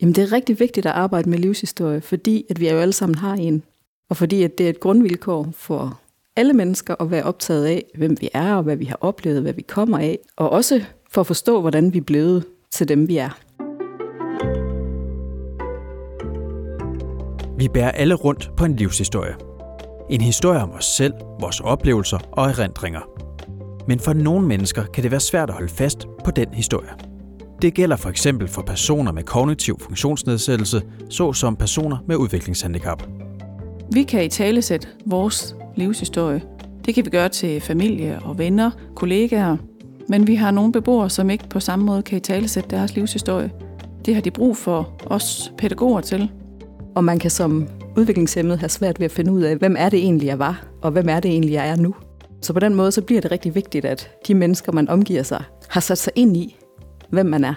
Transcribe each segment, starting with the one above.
Jamen det er rigtig vigtigt at arbejde med livshistorie, fordi at vi jo alle sammen har en. Og fordi at det er et grundvilkår for alle mennesker at være optaget af, hvem vi er og hvad vi har oplevet, hvad vi kommer af. Og også for at forstå, hvordan vi er blevet til dem, vi er. Vi bærer alle rundt på en livshistorie. En historie om os selv, vores oplevelser og erindringer. Men for nogle mennesker kan det være svært at holde fast på den historie. Det gælder for eksempel for personer med kognitiv funktionsnedsættelse, såsom personer med udviklingshandicap. Vi kan i tale sætte vores livshistorie. Det kan vi gøre til familie og venner, kollegaer. Men vi har nogle beboere, som ikke på samme måde kan i tale sætte deres livshistorie. Det har de brug for os pædagoger til. Og man kan som udviklingshemmet have svært ved at finde ud af, hvem er det egentlig, jeg var, og hvem er det egentlig, jeg er nu. Så på den måde så bliver det rigtig vigtigt, at de mennesker, man omgiver sig, har sat sig ind i, hvem man er.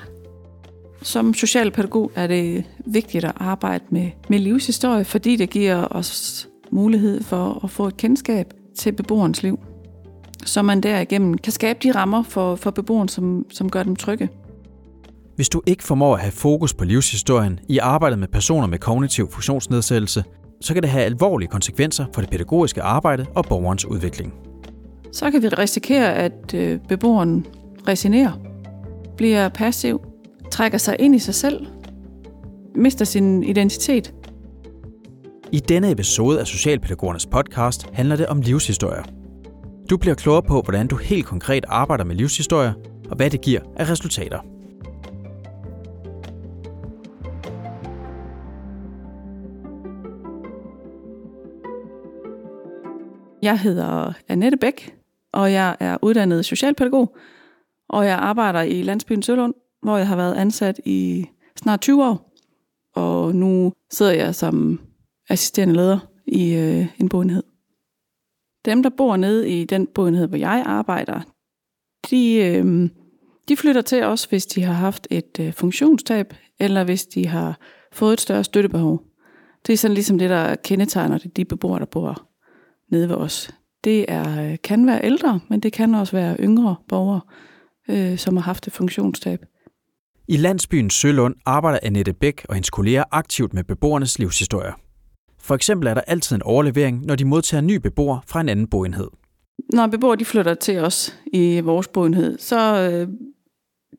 Som socialpædagog er det vigtigt at arbejde med, med livshistorie, fordi det giver os mulighed for at få et kendskab til beboerens liv, så man derigennem kan skabe de rammer for, for beboeren, som, som gør dem trygge. Hvis du ikke formår at have fokus på livshistorien i arbejdet med personer med kognitiv funktionsnedsættelse, så kan det have alvorlige konsekvenser for det pædagogiske arbejde og borgerens udvikling. Så kan vi risikere, at øh, beboeren resignerer, bliver passiv, trækker sig ind i sig selv, mister sin identitet. I denne episode af Socialpædagogernes podcast handler det om livshistorier. Du bliver klogere på, hvordan du helt konkret arbejder med livshistorier, og hvad det giver af resultater. Jeg hedder Annette Bæk, og jeg er uddannet socialpædagog, og jeg arbejder i landsbyen Sølund, hvor jeg har været ansat i snart 20 år. Og nu sidder jeg som assisterende leder i øh, en boenhed. Dem, der bor nede i den boenhed, hvor jeg arbejder, de, øh, de flytter til os, hvis de har haft et øh, funktionstab, eller hvis de har fået et større støttebehov. Det er sådan ligesom det, der kendetegner det, de beboere, der bor nede ved os. Det er, øh, kan være ældre, men det kan også være yngre borgere, øh, som har haft et funktionstab. I landsbyen Sølund arbejder Annette Bæk og hendes kolleger aktivt med beboernes livshistorier. For eksempel er der altid en overlevering, når de modtager ny beboer fra en anden boenhed. Når beboere de flytter til os i vores boenhed, så øh,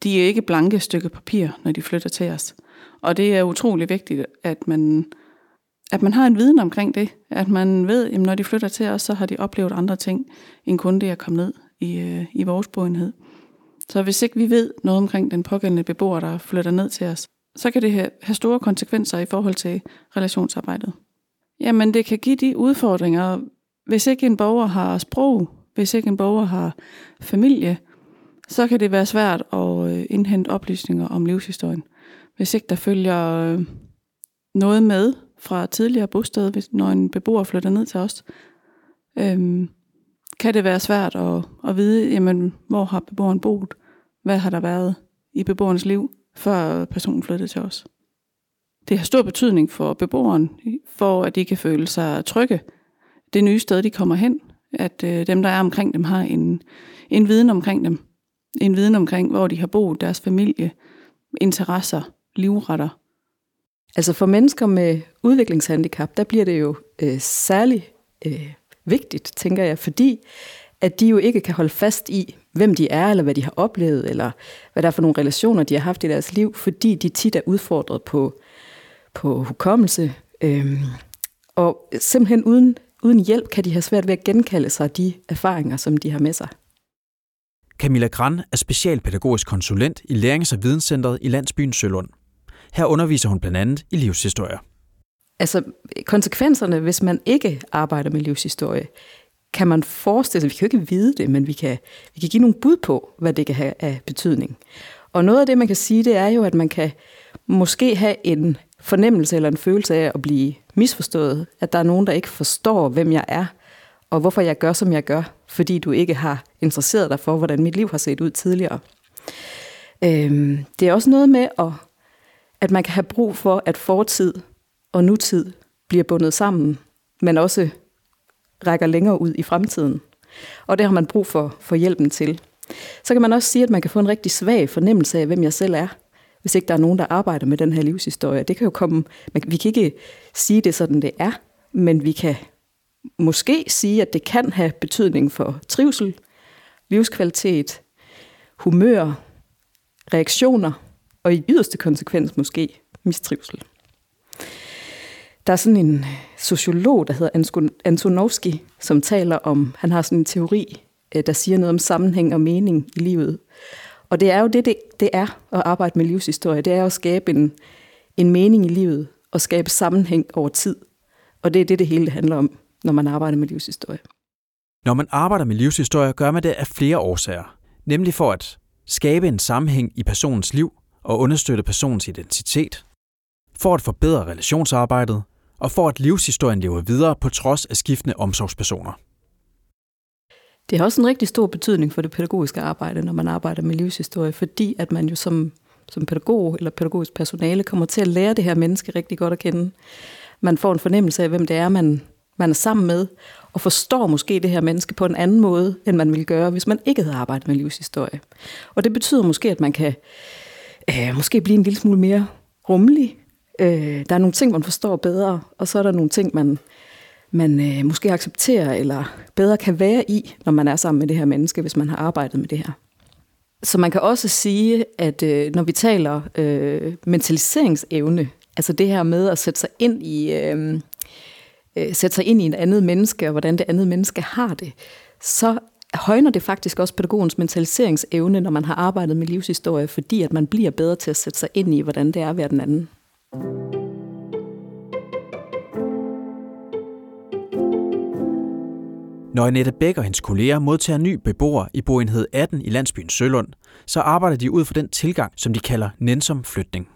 de er ikke blanke stykke papir, når de flytter til os. Og det er utrolig vigtigt, at man at man har en viden omkring det. At man ved, at når de flytter til os, så har de oplevet andre ting, end kun det at komme ned i, øh, i vores boenhed. Så hvis ikke vi ved noget omkring den pågældende beboer, der flytter ned til os, så kan det have, have store konsekvenser i forhold til relationsarbejdet. Jamen, det kan give de udfordringer, hvis ikke en borger har sprog, hvis ikke en borger har familie, så kan det være svært at øh, indhente oplysninger om livshistorien. Hvis ikke der følger øh, noget med fra tidligere bosted, hvis, når en beboer flytter ned til os, øhm, kan det være svært at, at vide, jamen, hvor har beboeren boet? Hvad har der været i beboerens liv, før personen flyttede til os? Det har stor betydning for beboeren, for at de kan føle sig trygge det nye sted, de kommer hen. At øh, dem, der er omkring dem, har en, en viden omkring dem. En viden omkring, hvor de har boet, deres familie, interesser, livretter. Altså for mennesker med udviklingshandicap, der bliver det jo øh, særlig øh, vigtigt, tænker jeg, fordi at de jo ikke kan holde fast i, hvem de er, eller hvad de har oplevet, eller hvad der er for nogle relationer, de har haft i deres liv, fordi de tit er udfordret på, på hukommelse. Øhm, og simpelthen uden, uden hjælp kan de have svært ved at genkalde sig de erfaringer, som de har med sig. Camilla Gran er specialpædagogisk konsulent i Lærings- og Videnscentret i landsbyen Sølund. Her underviser hun blandt andet i livshistorie. Altså konsekvenserne, hvis man ikke arbejder med livshistorie, kan man forestille sig, vi kan jo ikke vide det, men vi kan, vi kan give nogle bud på, hvad det kan have af betydning. Og noget af det, man kan sige, det er jo, at man kan måske have en fornemmelse eller en følelse af at blive misforstået, at der er nogen, der ikke forstår, hvem jeg er, og hvorfor jeg gør, som jeg gør, fordi du ikke har interesseret dig for, hvordan mit liv har set ud tidligere. Øhm, det er også noget med at at man kan have brug for, at fortid og nutid bliver bundet sammen, men også rækker længere ud i fremtiden. Og det har man brug for, for hjælpen til. Så kan man også sige, at man kan få en rigtig svag fornemmelse af, hvem jeg selv er, hvis ikke der er nogen, der arbejder med den her livshistorie. Det kan jo komme, vi kan ikke sige det sådan, det er, men vi kan måske sige, at det kan have betydning for trivsel, livskvalitet, humør, reaktioner og i yderste konsekvens måske mistrivsel. Der er sådan en øh, sociolog, der hedder Antonovski, som taler om, han har sådan en teori, øh, der siger noget om sammenhæng og mening i livet. Og det er jo det, det, det er at arbejde med livshistorie. Det er at skabe en, en mening i livet og skabe sammenhæng over tid. Og det er det, det hele handler om, når man arbejder med livshistorie. Når man arbejder med livshistorie, gør man det af flere årsager. Nemlig for at skabe en sammenhæng i personens liv og understøtte personens identitet, for at forbedre relationsarbejdet og for at livshistorien lever videre på trods af skiftende omsorgspersoner. Det har også en rigtig stor betydning for det pædagogiske arbejde, når man arbejder med livshistorie, fordi at man jo som, som pædagog eller pædagogisk personale kommer til at lære det her menneske rigtig godt at kende. Man får en fornemmelse af, hvem det er, man, man er sammen med, og forstår måske det her menneske på en anden måde, end man ville gøre, hvis man ikke havde arbejdet med livshistorie. Og det betyder måske, at man kan øh, måske blive en lille smule mere rummelig. Øh, der er nogle ting, man forstår bedre, og så er der nogle ting, man, man øh, måske accepterer eller bedre kan være i, når man er sammen med det her menneske, hvis man har arbejdet med det her. Så man kan også sige, at øh, når vi taler øh, mentaliseringsevne, altså det her med at sætte sig ind i øh, øh, sætte sig ind i en andet menneske, og hvordan det andet menneske har det, så højner det faktisk også pædagogens mentaliseringsevne, når man har arbejdet med livshistorie, fordi at man bliver bedre til at sætte sig ind i, hvordan det er at være den anden. Når Annette Bæk og hendes kolleger modtager ny beboer i boenhed 18 i landsbyen Sølund, så arbejder de ud fra den tilgang, som de kalder nænsom flytning.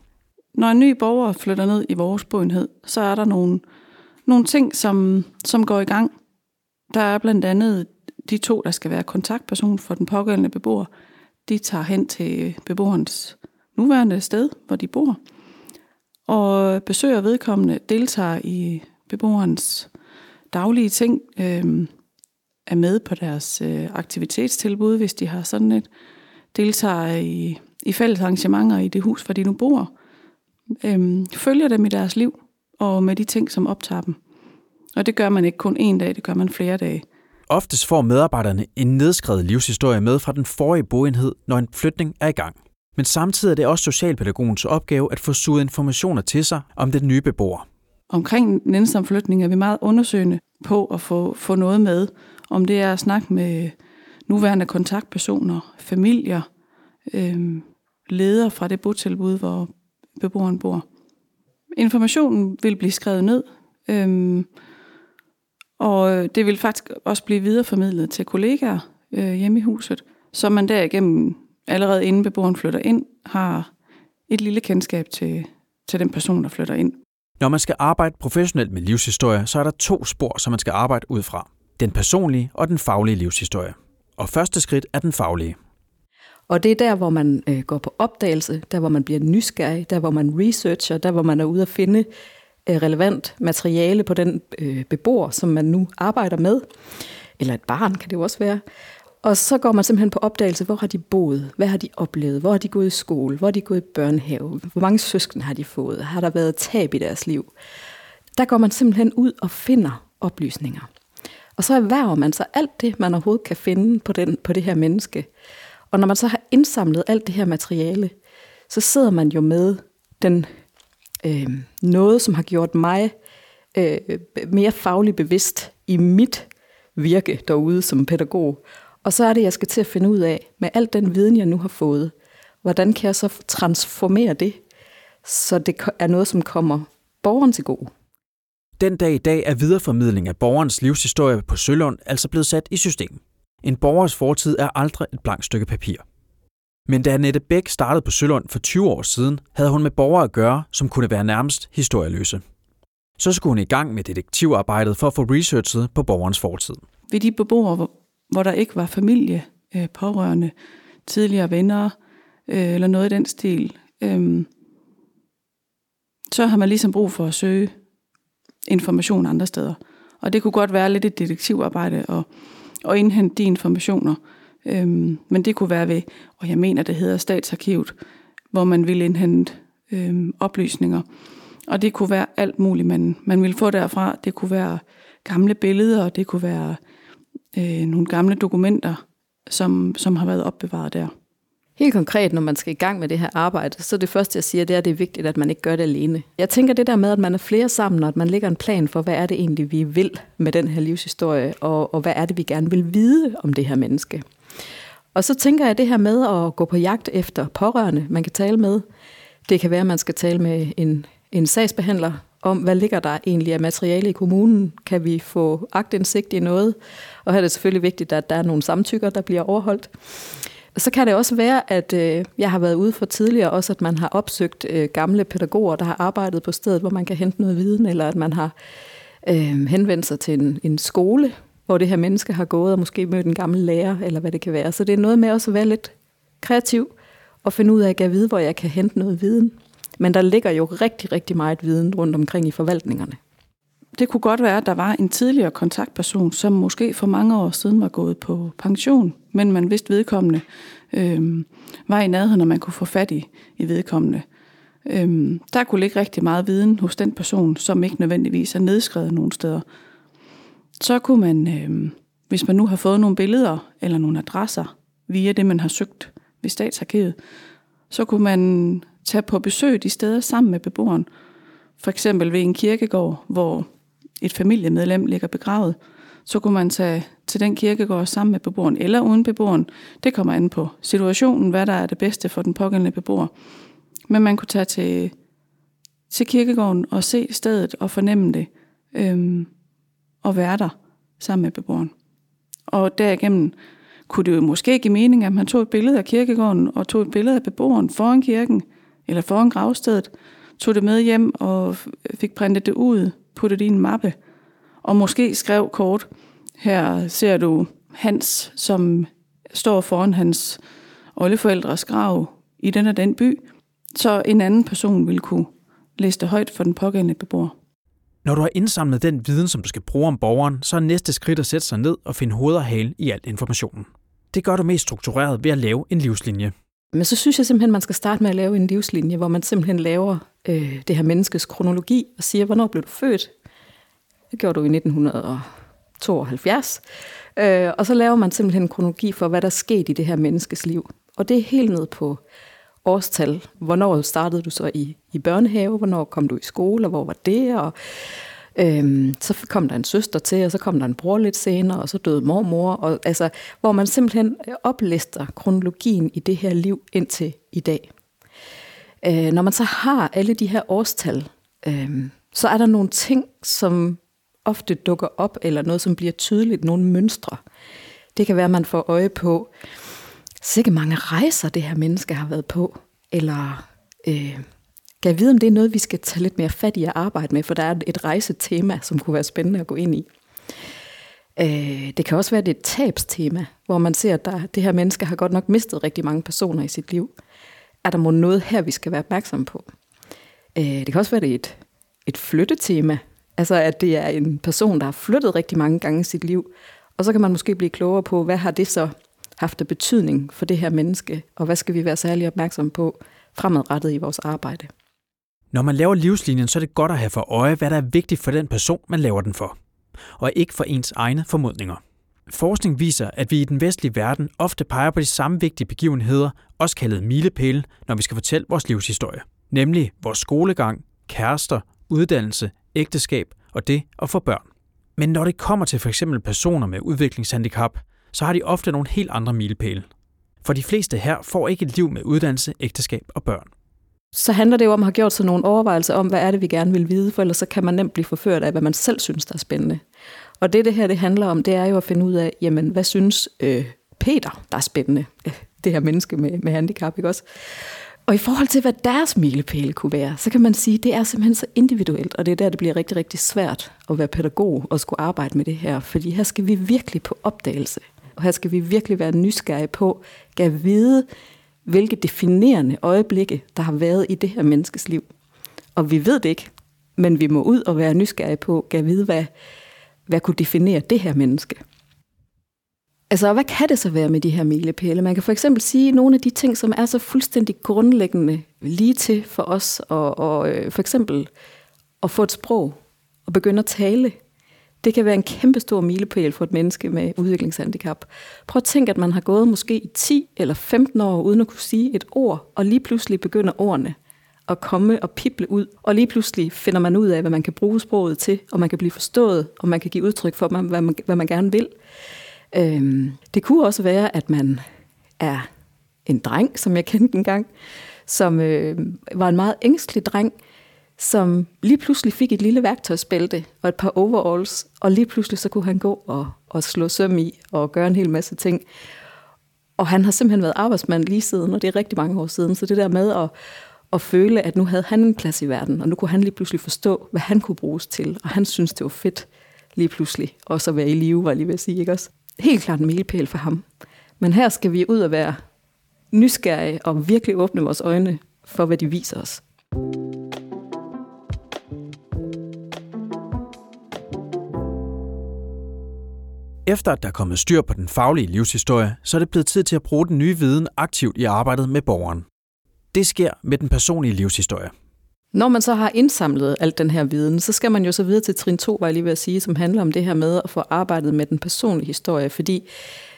Når en ny borger flytter ned i vores boenhed, så er der nogle nogle ting, som, som går i gang. Der er blandt andet de to, der skal være kontaktperson for den pågældende beboer. De tager hen til beboerens nuværende sted, hvor de bor, og besøger vedkommende, deltager i beboerens daglige ting, øh, er med på deres øh, aktivitetstilbud, hvis de har sådan et, deltager i, i fælles arrangementer i det hus, hvor de nu bor, øh, følger dem i deres liv, og med de ting, som optager dem. Og det gør man ikke kun en dag, det gør man flere dage. Oftest får medarbejderne en nedskrevet livshistorie med fra den forrige boenhed, når en flytning er i gang. Men samtidig er det også socialpædagogens opgave at få suget informationer til sig om den nye beboer. Omkring nænsom flytning er vi meget undersøgende på at få, få noget med, om det er at snakke med nuværende kontaktpersoner, familier, øh, ledere fra det botilbud, hvor beboeren bor. Informationen vil blive skrevet ned, øh, og det vil faktisk også blive videreformidlet til kollegaer øh, hjemme i huset, så man derigennem allerede inden beboeren flytter ind, har et lille kendskab til, til den person, der flytter ind. Når man skal arbejde professionelt med livshistorie, så er der to spor, som man skal arbejde ud fra. Den personlige og den faglige livshistorie. Og første skridt er den faglige. Og det er der, hvor man øh, går på opdagelse, der hvor man bliver nysgerrig, der hvor man researcher, der hvor man er ude at finde øh, relevant materiale på den øh, beboer, som man nu arbejder med. Eller et barn kan det jo også være. Og så går man simpelthen på opdagelse, hvor har de boet, hvad har de oplevet, hvor har de gået i skole, hvor har de gået i børnehave, hvor mange søsken har de fået, har der været tab i deres liv. Der går man simpelthen ud og finder oplysninger. Og så erhverver man sig alt det, man overhovedet kan finde på, den, på det her menneske. Og når man så har indsamlet alt det her materiale, så sidder man jo med den øh, noget, som har gjort mig øh, mere fagligt bevidst i mit virke derude som pædagog. Og så er det, jeg skal til at finde ud af, med al den viden, jeg nu har fået, hvordan kan jeg så transformere det, så det er noget, som kommer borgeren til gode. Den dag i dag er videreformidling af borgerens livshistorie på Sølund altså blevet sat i system. En borgers fortid er aldrig et blankt stykke papir. Men da Annette Bæk startede på Sølund for 20 år siden, havde hun med borgere at gøre, som kunne være nærmest historieløse. Så skulle hun i gang med detektivarbejdet for at få researchet på borgerens fortid. Ved de beboere, hvor der ikke var familie, øh, pårørende, tidligere venner øh, eller noget i den stil, øh, så har man ligesom brug for at søge information andre steder. Og det kunne godt være lidt et detektivarbejde og, og indhente de informationer, Øhm, men det kunne være ved, og jeg mener, det hedder Statsarkivet, hvor man ville indhente øh, oplysninger. Og det kunne være alt muligt, man, man ville få derfra. Det kunne være gamle billeder, det kunne være øh, nogle gamle dokumenter, som, som har været opbevaret der. Helt konkret, når man skal i gang med det her arbejde, så det første, jeg siger, det er, at det er vigtigt, at man ikke gør det alene. Jeg tænker det der med, at man er flere sammen, og at man lægger en plan for, hvad er det egentlig, vi vil med den her livshistorie, og, og hvad er det, vi gerne vil vide om det her menneske. Og så tænker jeg det her med at gå på jagt efter pårørende, man kan tale med. Det kan være, at man skal tale med en, en sagsbehandler om, hvad ligger der egentlig af materiale i kommunen? Kan vi få agtindsigt i noget? Og her er det selvfølgelig vigtigt, at der er nogle samtykker, der bliver overholdt. Så kan det også være, at øh, jeg har været ude for tidligere også, at man har opsøgt øh, gamle pædagoger, der har arbejdet på stedet, hvor man kan hente noget viden, eller at man har øh, henvendt sig til en, en skole, hvor det her menneske har gået og måske mødt en gammel lærer, eller hvad det kan være. Så det er noget med også at være lidt kreativ og finde ud af, at jeg vide, hvor jeg kan hente noget viden. Men der ligger jo rigtig, rigtig meget viden rundt omkring i forvaltningerne. Det kunne godt være, at der var en tidligere kontaktperson, som måske for mange år siden var gået på pension, men man vidste vedkommende øh, var i nærheden, når man kunne få fat i, i vedkommende. Øh, der kunne ligge rigtig meget viden hos den person, som ikke nødvendigvis er nedskrevet nogen steder. Så kunne man, øh, hvis man nu har fået nogle billeder eller nogle adresser via det, man har søgt ved statsarkivet, så kunne man tage på besøg de steder sammen med beboeren. For eksempel ved en kirkegård, hvor et familiemedlem ligger begravet, så kunne man tage til den kirkegård sammen med beboeren eller uden beboeren. Det kommer an på situationen, hvad der er det bedste for den pågældende beboer. Men man kunne tage til, til kirkegården og se stedet og fornemme det, øhm, og være der sammen med beboeren. Og derigennem kunne det jo måske give mening, at man tog et billede af kirkegården og tog et billede af beboeren foran kirken eller foran gravstedet, tog det med hjem og fik printet det ud, puttet det i en mappe, og måske skrev kort, her ser du Hans, som står foran hans oldeforældres grav i den og den by, så en anden person vil kunne læse det højt for den pågældende beboer. Når du har indsamlet den viden, som du skal bruge om borgeren, så er næste skridt at sætte sig ned og finde hoved og hale i al informationen. Det gør du mest struktureret ved at lave en livslinje. Men så synes jeg simpelthen, man skal starte med at lave en livslinje, hvor man simpelthen laver øh, det her menneskes kronologi og siger, hvornår blev du født? Det gjorde du i 1972. Øh, og så laver man simpelthen en kronologi for, hvad der skete i det her menneskes liv. Og det er helt ned på årstal. Hvornår startede du så i, i børnehave? Hvornår kom du i skole? Og hvor var det? Og, øhm, så kom der en søster til, og så kom der en bror lidt senere, og så døde mormor. Og, altså, hvor man simpelthen øh, oplister kronologien i det her liv indtil i dag. Øh, når man så har alle de her årstal, øh, så er der nogle ting, som ofte dukker op, eller noget, som bliver tydeligt, nogle mønstre. Det kan være, at man får øje på, sikke mange rejser det her menneske har været på, eller øh, kan jeg vide, om det er noget, vi skal tage lidt mere fat i at arbejde med, for der er et rejsetema, som kunne være spændende at gå ind i. Øh, det kan også være, at det er et tabstema, hvor man ser, at der, det her menneske har godt nok mistet rigtig mange personer i sit liv. Er der må noget her, vi skal være opmærksom på? Øh, det kan også være, at det er et, et flyttetema, altså at det er en person, der har flyttet rigtig mange gange i sit liv, og så kan man måske blive klogere på, hvad har det så haft af betydning for det her menneske, og hvad skal vi være særlig opmærksom på fremadrettet i vores arbejde. Når man laver livslinjen, så er det godt at have for øje, hvad der er vigtigt for den person, man laver den for, og ikke for ens egne formodninger. Forskning viser, at vi i den vestlige verden ofte peger på de samme vigtige begivenheder, også kaldet milepæle, når vi skal fortælle vores livshistorie. Nemlig vores skolegang, kærester, uddannelse, ægteskab og det at få børn. Men når det kommer til f.eks. personer med udviklingshandicap, så har de ofte nogle helt andre milepæle. For de fleste her får ikke et liv med uddannelse, ægteskab og børn. Så handler det jo om at have gjort sig nogle overvejelser om, hvad er det, vi gerne vil vide, for ellers så kan man nemt blive forført af, hvad man selv synes, der er spændende. Og det, det her det handler om, det er jo at finde ud af, jamen, hvad synes øh, Peter, der er spændende? Det her menneske med, med handicap, ikke også? Og i forhold til, hvad deres milepæle kunne være, så kan man sige, at det er simpelthen så individuelt, og det er der, det bliver rigtig, rigtig svært at være pædagog og skulle arbejde med det her, fordi her skal vi virkelig på opdagelse. Og her skal vi virkelig være nysgerrige på, at vide, hvilke definerende øjeblikke, der har været i det her menneskes liv. Og vi ved det ikke, men vi må ud og være nysgerrige på, kan vide, hvad, hvad kunne definere det her menneske. Altså, hvad kan det så være med de her milepæle? Man kan for eksempel sige nogle af de ting, som er så fuldstændig grundlæggende lige til for os, og, og øh, for eksempel at få et sprog og begynde at tale. Det kan være en kæmpe stor milepæl for et menneske med udviklingshandicap. Prøv at tænke, at man har gået måske i 10 eller 15 år uden at kunne sige et ord, og lige pludselig begynder ordene at komme og pible ud. Og lige pludselig finder man ud af, hvad man kan bruge sproget til, og man kan blive forstået, og man kan give udtryk for, hvad man, hvad man gerne vil. Øhm, det kunne også være, at man er en dreng, som jeg kendte engang, som øh, var en meget ængstelig dreng, som lige pludselig fik et lille værktøjsbælte og et par overalls, og lige pludselig så kunne han gå og, og slå søm i og gøre en hel masse ting. Og han har simpelthen været arbejdsmand lige siden, og det er rigtig mange år siden, så det der med at, at føle, at nu havde han en plads i verden, og nu kunne han lige pludselig forstå, hvad han kunne bruges til, og han synes, det var fedt lige pludselig, og så være i live, var jeg lige ved at sige, ikke også? Helt klart en milepæl for ham. Men her skal vi ud og være nysgerrige og virkelig åbne vores øjne for, hvad de viser os. Efter at der er kommet styr på den faglige livshistorie, så er det blevet tid til at bruge den nye viden aktivt i arbejdet med borgeren. Det sker med den personlige livshistorie. Når man så har indsamlet alt den her viden, så skal man jo så videre til trin 2, var jeg lige ved at sige, som handler om det her med at få arbejdet med den personlige historie, fordi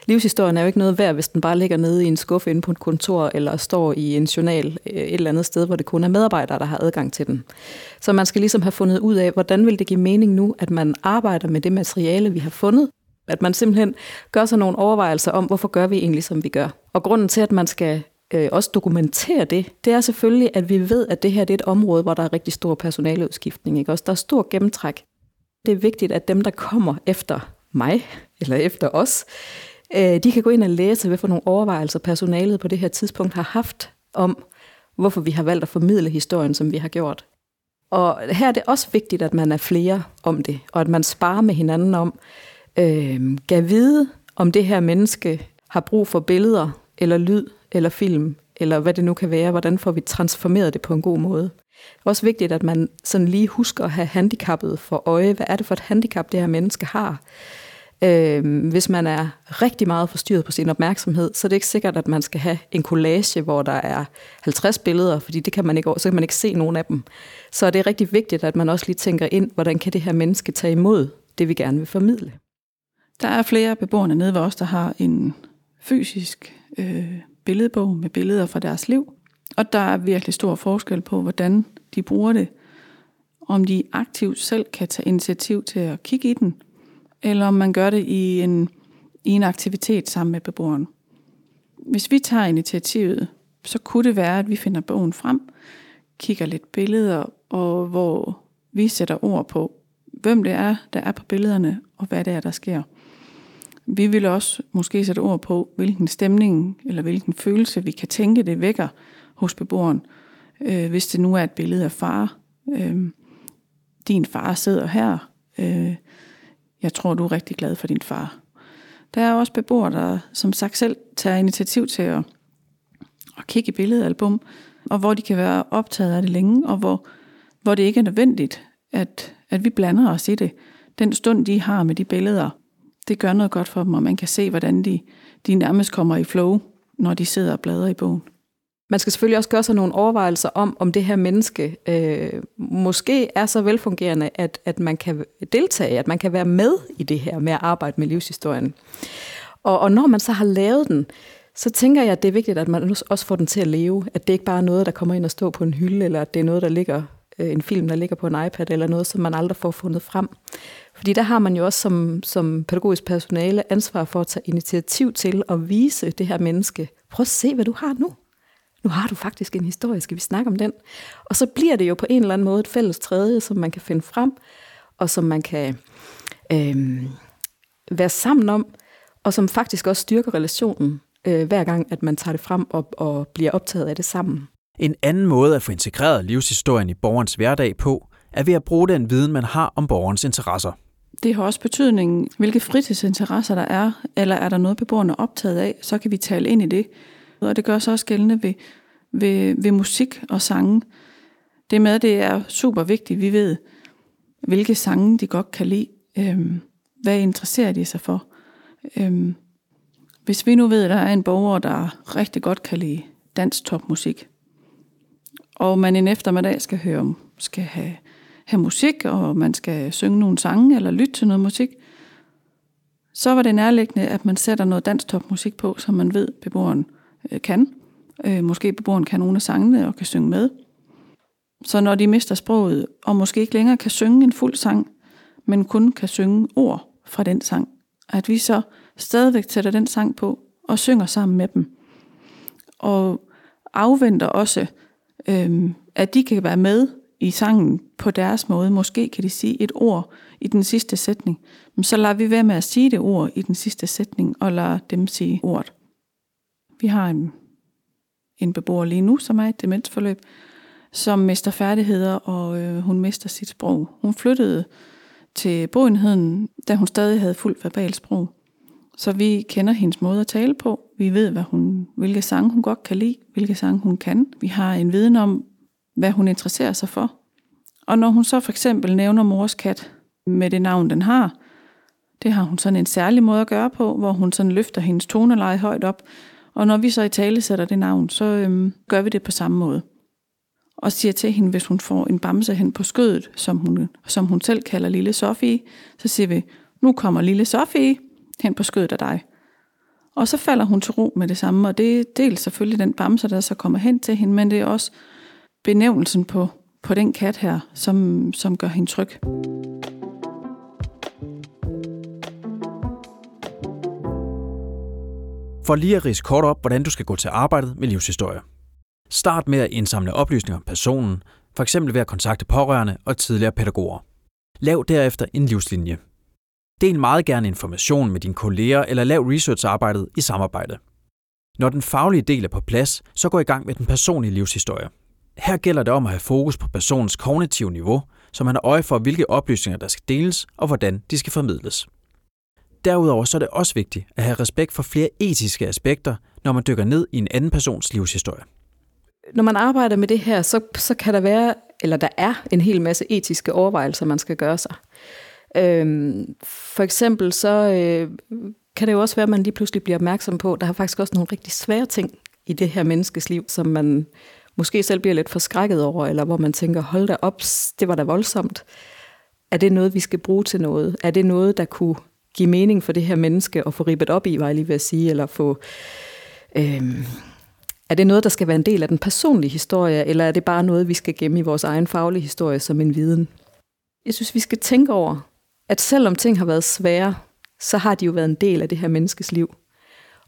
livshistorien er jo ikke noget værd, hvis den bare ligger nede i en skuffe inde på et kontor, eller står i en journal øh, et eller andet sted, hvor det kun er medarbejdere, der har adgang til den. Så man skal ligesom have fundet ud af, hvordan vil det give mening nu, at man arbejder med det materiale, vi har fundet, at man simpelthen gør sig nogle overvejelser om, hvorfor gør vi egentlig, som vi gør. Og grunden til, at man skal øh, også dokumentere det, det er selvfølgelig, at vi ved, at det her det er et område, hvor der er rigtig stor personaleudskiftning. Ikke? Også der er stor gennemtræk. Det er vigtigt, at dem, der kommer efter mig, eller efter os, øh, de kan gå ind og læse, hvad for nogle overvejelser personalet på det her tidspunkt har haft om, hvorfor vi har valgt at formidle historien, som vi har gjort. Og her er det også vigtigt, at man er flere om det, og at man sparer med hinanden om, øh, gav vide, om det her menneske har brug for billeder, eller lyd, eller film, eller hvad det nu kan være. Hvordan får vi transformeret det på en god måde? Det er også vigtigt, at man sådan lige husker at have handicappet for øje. Hvad er det for et handicap, det her menneske har? Øh, hvis man er rigtig meget forstyrret på sin opmærksomhed, så er det ikke sikkert, at man skal have en collage, hvor der er 50 billeder, fordi det kan man ikke, så kan man ikke se nogen af dem. Så det er rigtig vigtigt, at man også lige tænker ind, hvordan kan det her menneske tage imod det, vi gerne vil formidle. Der er flere beboerne nede ved os, der har en fysisk øh, billedbog med billeder fra deres liv. Og der er virkelig stor forskel på, hvordan de bruger det. Om de aktivt selv kan tage initiativ til at kigge i den, eller om man gør det i en, i en aktivitet sammen med beboeren. Hvis vi tager initiativet, så kunne det være, at vi finder bogen frem, kigger lidt billeder, og hvor vi sætter ord på, hvem det er, der er på billederne, og hvad det er, der sker. Vi vil også måske sætte ord på, hvilken stemning eller hvilken følelse vi kan tænke, det vækker hos beboeren. Øh, hvis det nu er et billede af far. Øh, din far sidder her. Øh, jeg tror, du er rigtig glad for din far. Der er også beboere, der som sagt selv tager initiativ til at, at kigge i billedalbum, og hvor de kan være optaget af det længe, og hvor, hvor det ikke er nødvendigt, at, at vi blander os i det. Den stund, de har med de billeder, det gør noget godt for dem, og man kan se, hvordan de, de nærmest kommer i flow, når de sidder og bladrer i bogen. Man skal selvfølgelig også gøre sig nogle overvejelser om, om det her menneske øh, måske er så velfungerende, at, at man kan deltage, at man kan være med i det her med at arbejde med livshistorien. Og, og når man så har lavet den, så tænker jeg, at det er vigtigt, at man også får den til at leve. At det ikke bare er noget, der kommer ind og står på en hylde, eller at det er noget, der ligger, øh, en film, der ligger på en iPad, eller noget, som man aldrig får fundet frem. Fordi der har man jo også som, som pædagogisk personale ansvar for at tage initiativ til at vise det her menneske. Prøv at se, hvad du har nu. Nu har du faktisk en historie, skal vi snakke om den? Og så bliver det jo på en eller anden måde et fælles tredje, som man kan finde frem, og som man kan øh, være sammen om, og som faktisk også styrker relationen, øh, hver gang at man tager det frem og, og bliver optaget af det sammen. En anden måde at få integreret livshistorien i borgerens hverdag på, er ved at bruge den viden, man har om borgerens interesser. Det har også betydning, hvilke fritidsinteresser der er, eller er der noget, beboerne er optaget af, så kan vi tale ind i det. Og det gør sig også gældende ved, ved, ved musik og sange. Det med, det er super vigtigt, vi ved, hvilke sange de godt kan lide. Øhm, hvad interesserer de sig for? Øhm, Hvis vi nu ved, at der er en borger, der rigtig godt kan lide dansk topmusik, og man en eftermiddag skal høre, om, skal have, have musik, og man skal synge nogle sange eller lytte til noget musik, så var det nærliggende, at man sætter noget danstopmusik på, som man ved, beboeren øh, kan. Øh, måske beboeren kan nogle af sangene og kan synge med. Så når de mister sproget, og måske ikke længere kan synge en fuld sang, men kun kan synge ord fra den sang, at vi så stadigvæk sætter den sang på og synger sammen med dem. Og afventer også, øhm, at de kan være med i sangen på deres måde. Måske kan de sige et ord i den sidste sætning. Men så lader vi være med at sige det ord i den sidste sætning, og lader dem sige ordet. Vi har en, en beboer lige nu, som er i et demensforløb, som mister færdigheder, og øh, hun mister sit sprog. Hun flyttede til boenheden, da hun stadig havde fuldt verbal sprog. Så vi kender hendes måde at tale på. Vi ved, hvad hun, hvilke sange hun godt kan lide, hvilke sange hun kan. Vi har en viden om, hvad hun interesserer sig for. Og når hun så for eksempel nævner mors kat med det navn, den har, det har hun sådan en særlig måde at gøre på, hvor hun sådan løfter hendes toneleje højt op. Og når vi så i tale sætter det navn, så øhm, gør vi det på samme måde. Og siger til hende, hvis hun får en bamse hen på skødet, som hun, som hun selv kalder lille Sofie, så siger vi, nu kommer lille Sofie hen på skødet af dig. Og så falder hun til ro med det samme, og det er dels selvfølgelig den bamse, der så kommer hen til hende, men det er også benævnelsen på, på den kat her, som, som gør hende tryg. For lige at rise kort op, hvordan du skal gå til arbejdet med livshistorie. Start med at indsamle oplysninger om personen, f.eks. ved at kontakte pårørende og tidligere pædagoger. Lav derefter en livslinje. Del meget gerne information med dine kolleger eller lav researcharbejdet i samarbejde. Når den faglige del er på plads, så gå i gang med den personlige livshistorie. Her gælder det om at have fokus på personens kognitive niveau, så man har øje for, hvilke oplysninger der skal deles og hvordan de skal formidles. Derudover så er det også vigtigt at have respekt for flere etiske aspekter, når man dykker ned i en anden persons livshistorie. Når man arbejder med det her, så, så kan der være, eller der er en hel masse etiske overvejelser, man skal gøre sig. Øhm, for eksempel så øh, kan det jo også være, at man lige pludselig bliver opmærksom på, at der er faktisk også nogle rigtig svære ting i det her menneskes liv, som man måske selv bliver lidt forskrækket over, eller hvor man tænker, hold da op, det var da voldsomt. Er det noget, vi skal bruge til noget? Er det noget, der kunne give mening for det her menneske, og få ribbet op i, var jeg lige ved at sige, eller få... Øhm, er det noget, der skal være en del af den personlige historie, eller er det bare noget, vi skal gemme i vores egen faglige historie som en viden? Jeg synes, vi skal tænke over, at selvom ting har været svære, så har de jo været en del af det her menneskes liv.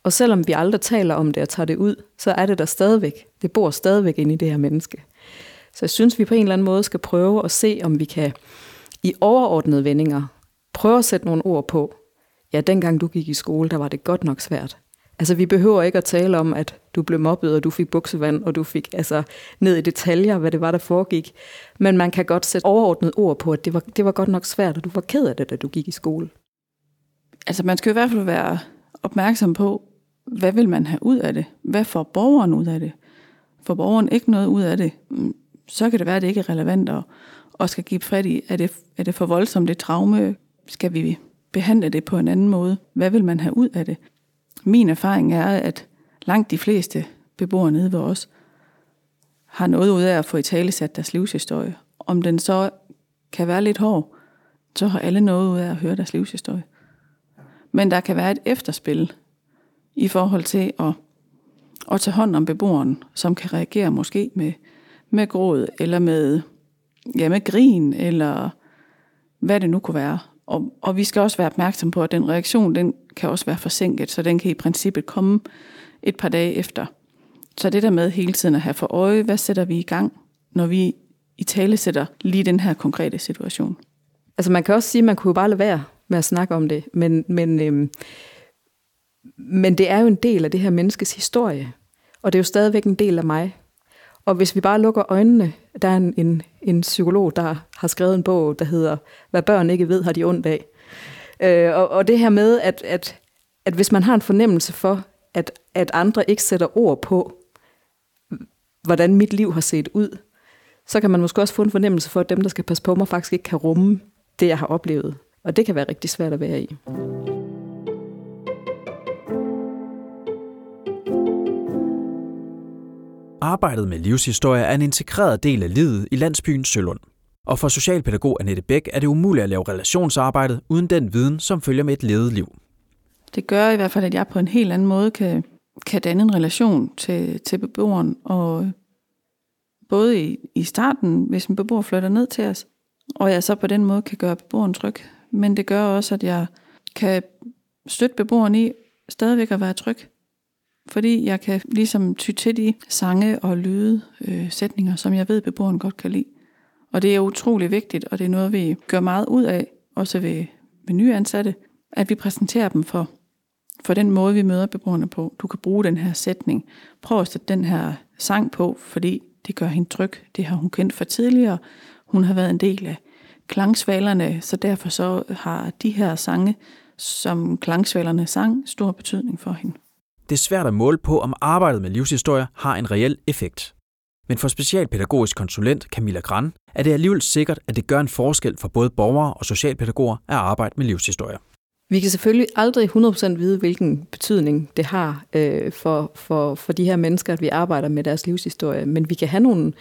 Og selvom vi aldrig taler om det og tager det ud, så er det der stadigvæk. Det bor stadigvæk inde i det her menneske. Så jeg synes, vi på en eller anden måde skal prøve at se, om vi kan i overordnede vendinger prøve at sætte nogle ord på. Ja, dengang du gik i skole, der var det godt nok svært. Altså, vi behøver ikke at tale om, at du blev mobbet, og du fik buksevand, og du fik altså ned i detaljer, hvad det var, der foregik. Men man kan godt sætte overordnet ord på, at det var, det var godt nok svært, og du var ked af det, da du gik i skole. Altså, man skal i hvert fald være opmærksom på, hvad vil man have ud af det? Hvad får borgeren ud af det? Får borgeren ikke noget ud af det, mm, så kan det være, at det ikke er relevant at, at skal give fat i. Er det, er det for voldsomt det traume? Skal vi behandle det på en anden måde? Hvad vil man have ud af det? Min erfaring er, at langt de fleste beboere nede ved os har noget ud af at få i tale sat deres livshistorie. Om den så kan være lidt hård, så har alle noget ud af at høre deres livshistorie. Men der kan være et efterspil i forhold til at, at tage hånd om beboeren, som kan reagere måske med, med gråd, eller med, ja, med grin, eller hvad det nu kunne være. Og, og vi skal også være opmærksom på, at den reaktion, den kan også være forsinket, så den kan i princippet komme et par dage efter. Så det der med hele tiden at have for øje, hvad sætter vi i gang, når vi i tale sætter lige den her konkrete situation. Altså man kan også sige, at man kunne jo bare lade være med at snakke om det, men, men, øhm, men det er jo en del af det her menneskes historie, og det er jo stadigvæk en del af mig. Og hvis vi bare lukker øjnene, der er en, en, en psykolog, der har skrevet en bog, der hedder Hvad børn ikke ved, har de ondt af. Øh, og, og det her med, at, at, at hvis man har en fornemmelse for, at, at andre ikke sætter ord på, hvordan mit liv har set ud, så kan man måske også få en fornemmelse for, at dem, der skal passe på mig, faktisk ikke kan rumme det, jeg har oplevet. Og det kan være rigtig svært at være i. Arbejdet med livshistorie er en integreret del af livet i landsbyen Sølund. Og for socialpædagog Annette Bæk er det umuligt at lave relationsarbejdet uden den viden, som følger med et levet liv. Det gør i hvert fald, at jeg på en helt anden måde kan, kan danne en relation til, til beboeren, og både i, i starten, hvis en beboer flytter ned til os, og jeg så på den måde kan gøre beboeren tryg. Men det gør også, at jeg kan støtte beboeren i stadigvæk at være tryg. Fordi jeg kan ligesom ty til de sange og lyde øh, sætninger, som jeg ved, beboeren godt kan lide. Og det er utrolig vigtigt, og det er noget, vi gør meget ud af, også ved, ved nye ansatte, at vi præsenterer dem for, for den måde, vi møder beboerne på. Du kan bruge den her sætning. Prøv at sætte den her sang på, fordi det gør hende tryg. Det har hun kendt for tidligere. Hun har været en del af klangsvalerne, så derfor så har de her sange, som klangsvalerne sang, stor betydning for hende. Det er svært at måle på, om arbejdet med livshistorier har en reel effekt. Men for specialpædagogisk konsulent Camilla Gran er det alligevel sikkert, at det gør en forskel for både borgere og socialpædagoger at arbejde med livshistorier. Vi kan selvfølgelig aldrig 100% vide, hvilken betydning det har øh, for, for, for de her mennesker, at vi arbejder med deres livshistorie. Men vi kan have nogle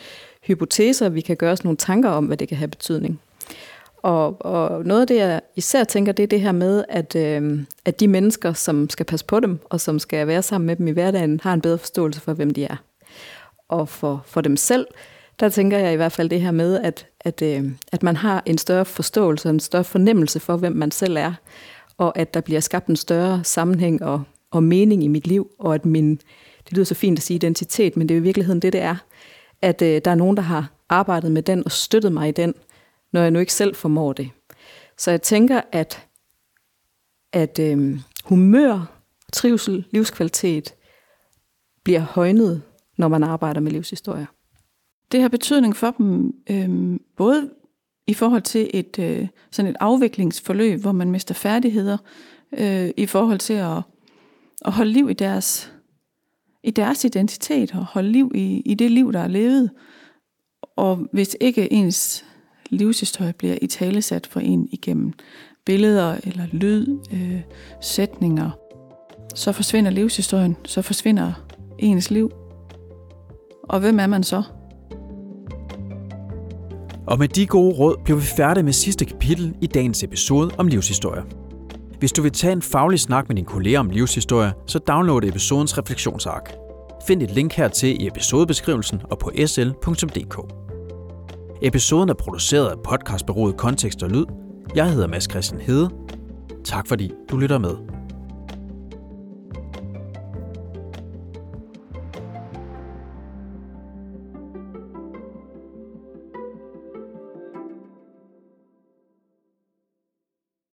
hypoteser, vi kan gøre os nogle tanker om, hvad det kan have betydning. Og, og noget af det, jeg især tænker, det er det her med, at, øh, at de mennesker, som skal passe på dem, og som skal være sammen med dem i hverdagen, har en bedre forståelse for, hvem de er. Og for, for dem selv, der tænker jeg i hvert fald det her med, at, at, øh, at man har en større forståelse, en større fornemmelse for, hvem man selv er, og at der bliver skabt en større sammenhæng og, og mening i mit liv, og at min, det lyder så fint at sige identitet, men det er i virkeligheden det, det er, at øh, der er nogen, der har arbejdet med den og støttet mig i den, når jeg nu ikke selv formår det. Så jeg tænker, at, at øh, humør, trivsel, livskvalitet bliver højnet, når man arbejder med livshistorier. Det har betydning for dem, øh, både i forhold til et øh, sådan et afviklingsforløb, hvor man mister færdigheder, øh, i forhold til at, at holde liv i deres, i deres identitet, og holde liv i, i det liv, der er levet. Og hvis ikke ens livshistorie bliver i talesat for en igennem billeder eller lyd, øh, sætninger, så forsvinder livshistorien, så forsvinder ens liv. Og hvem er man så? Og med de gode råd bliver vi færdige med sidste kapitel i dagens episode om livshistorie. Hvis du vil tage en faglig snak med din kolleger om livshistorie, så download episodens refleksionsark. Find et link hertil i episodebeskrivelsen og på sl.dk. Episoden er produceret af podcastbureauet Kontekst og Lyd. Jeg hedder Mads Christian Hede. Tak fordi du lytter med.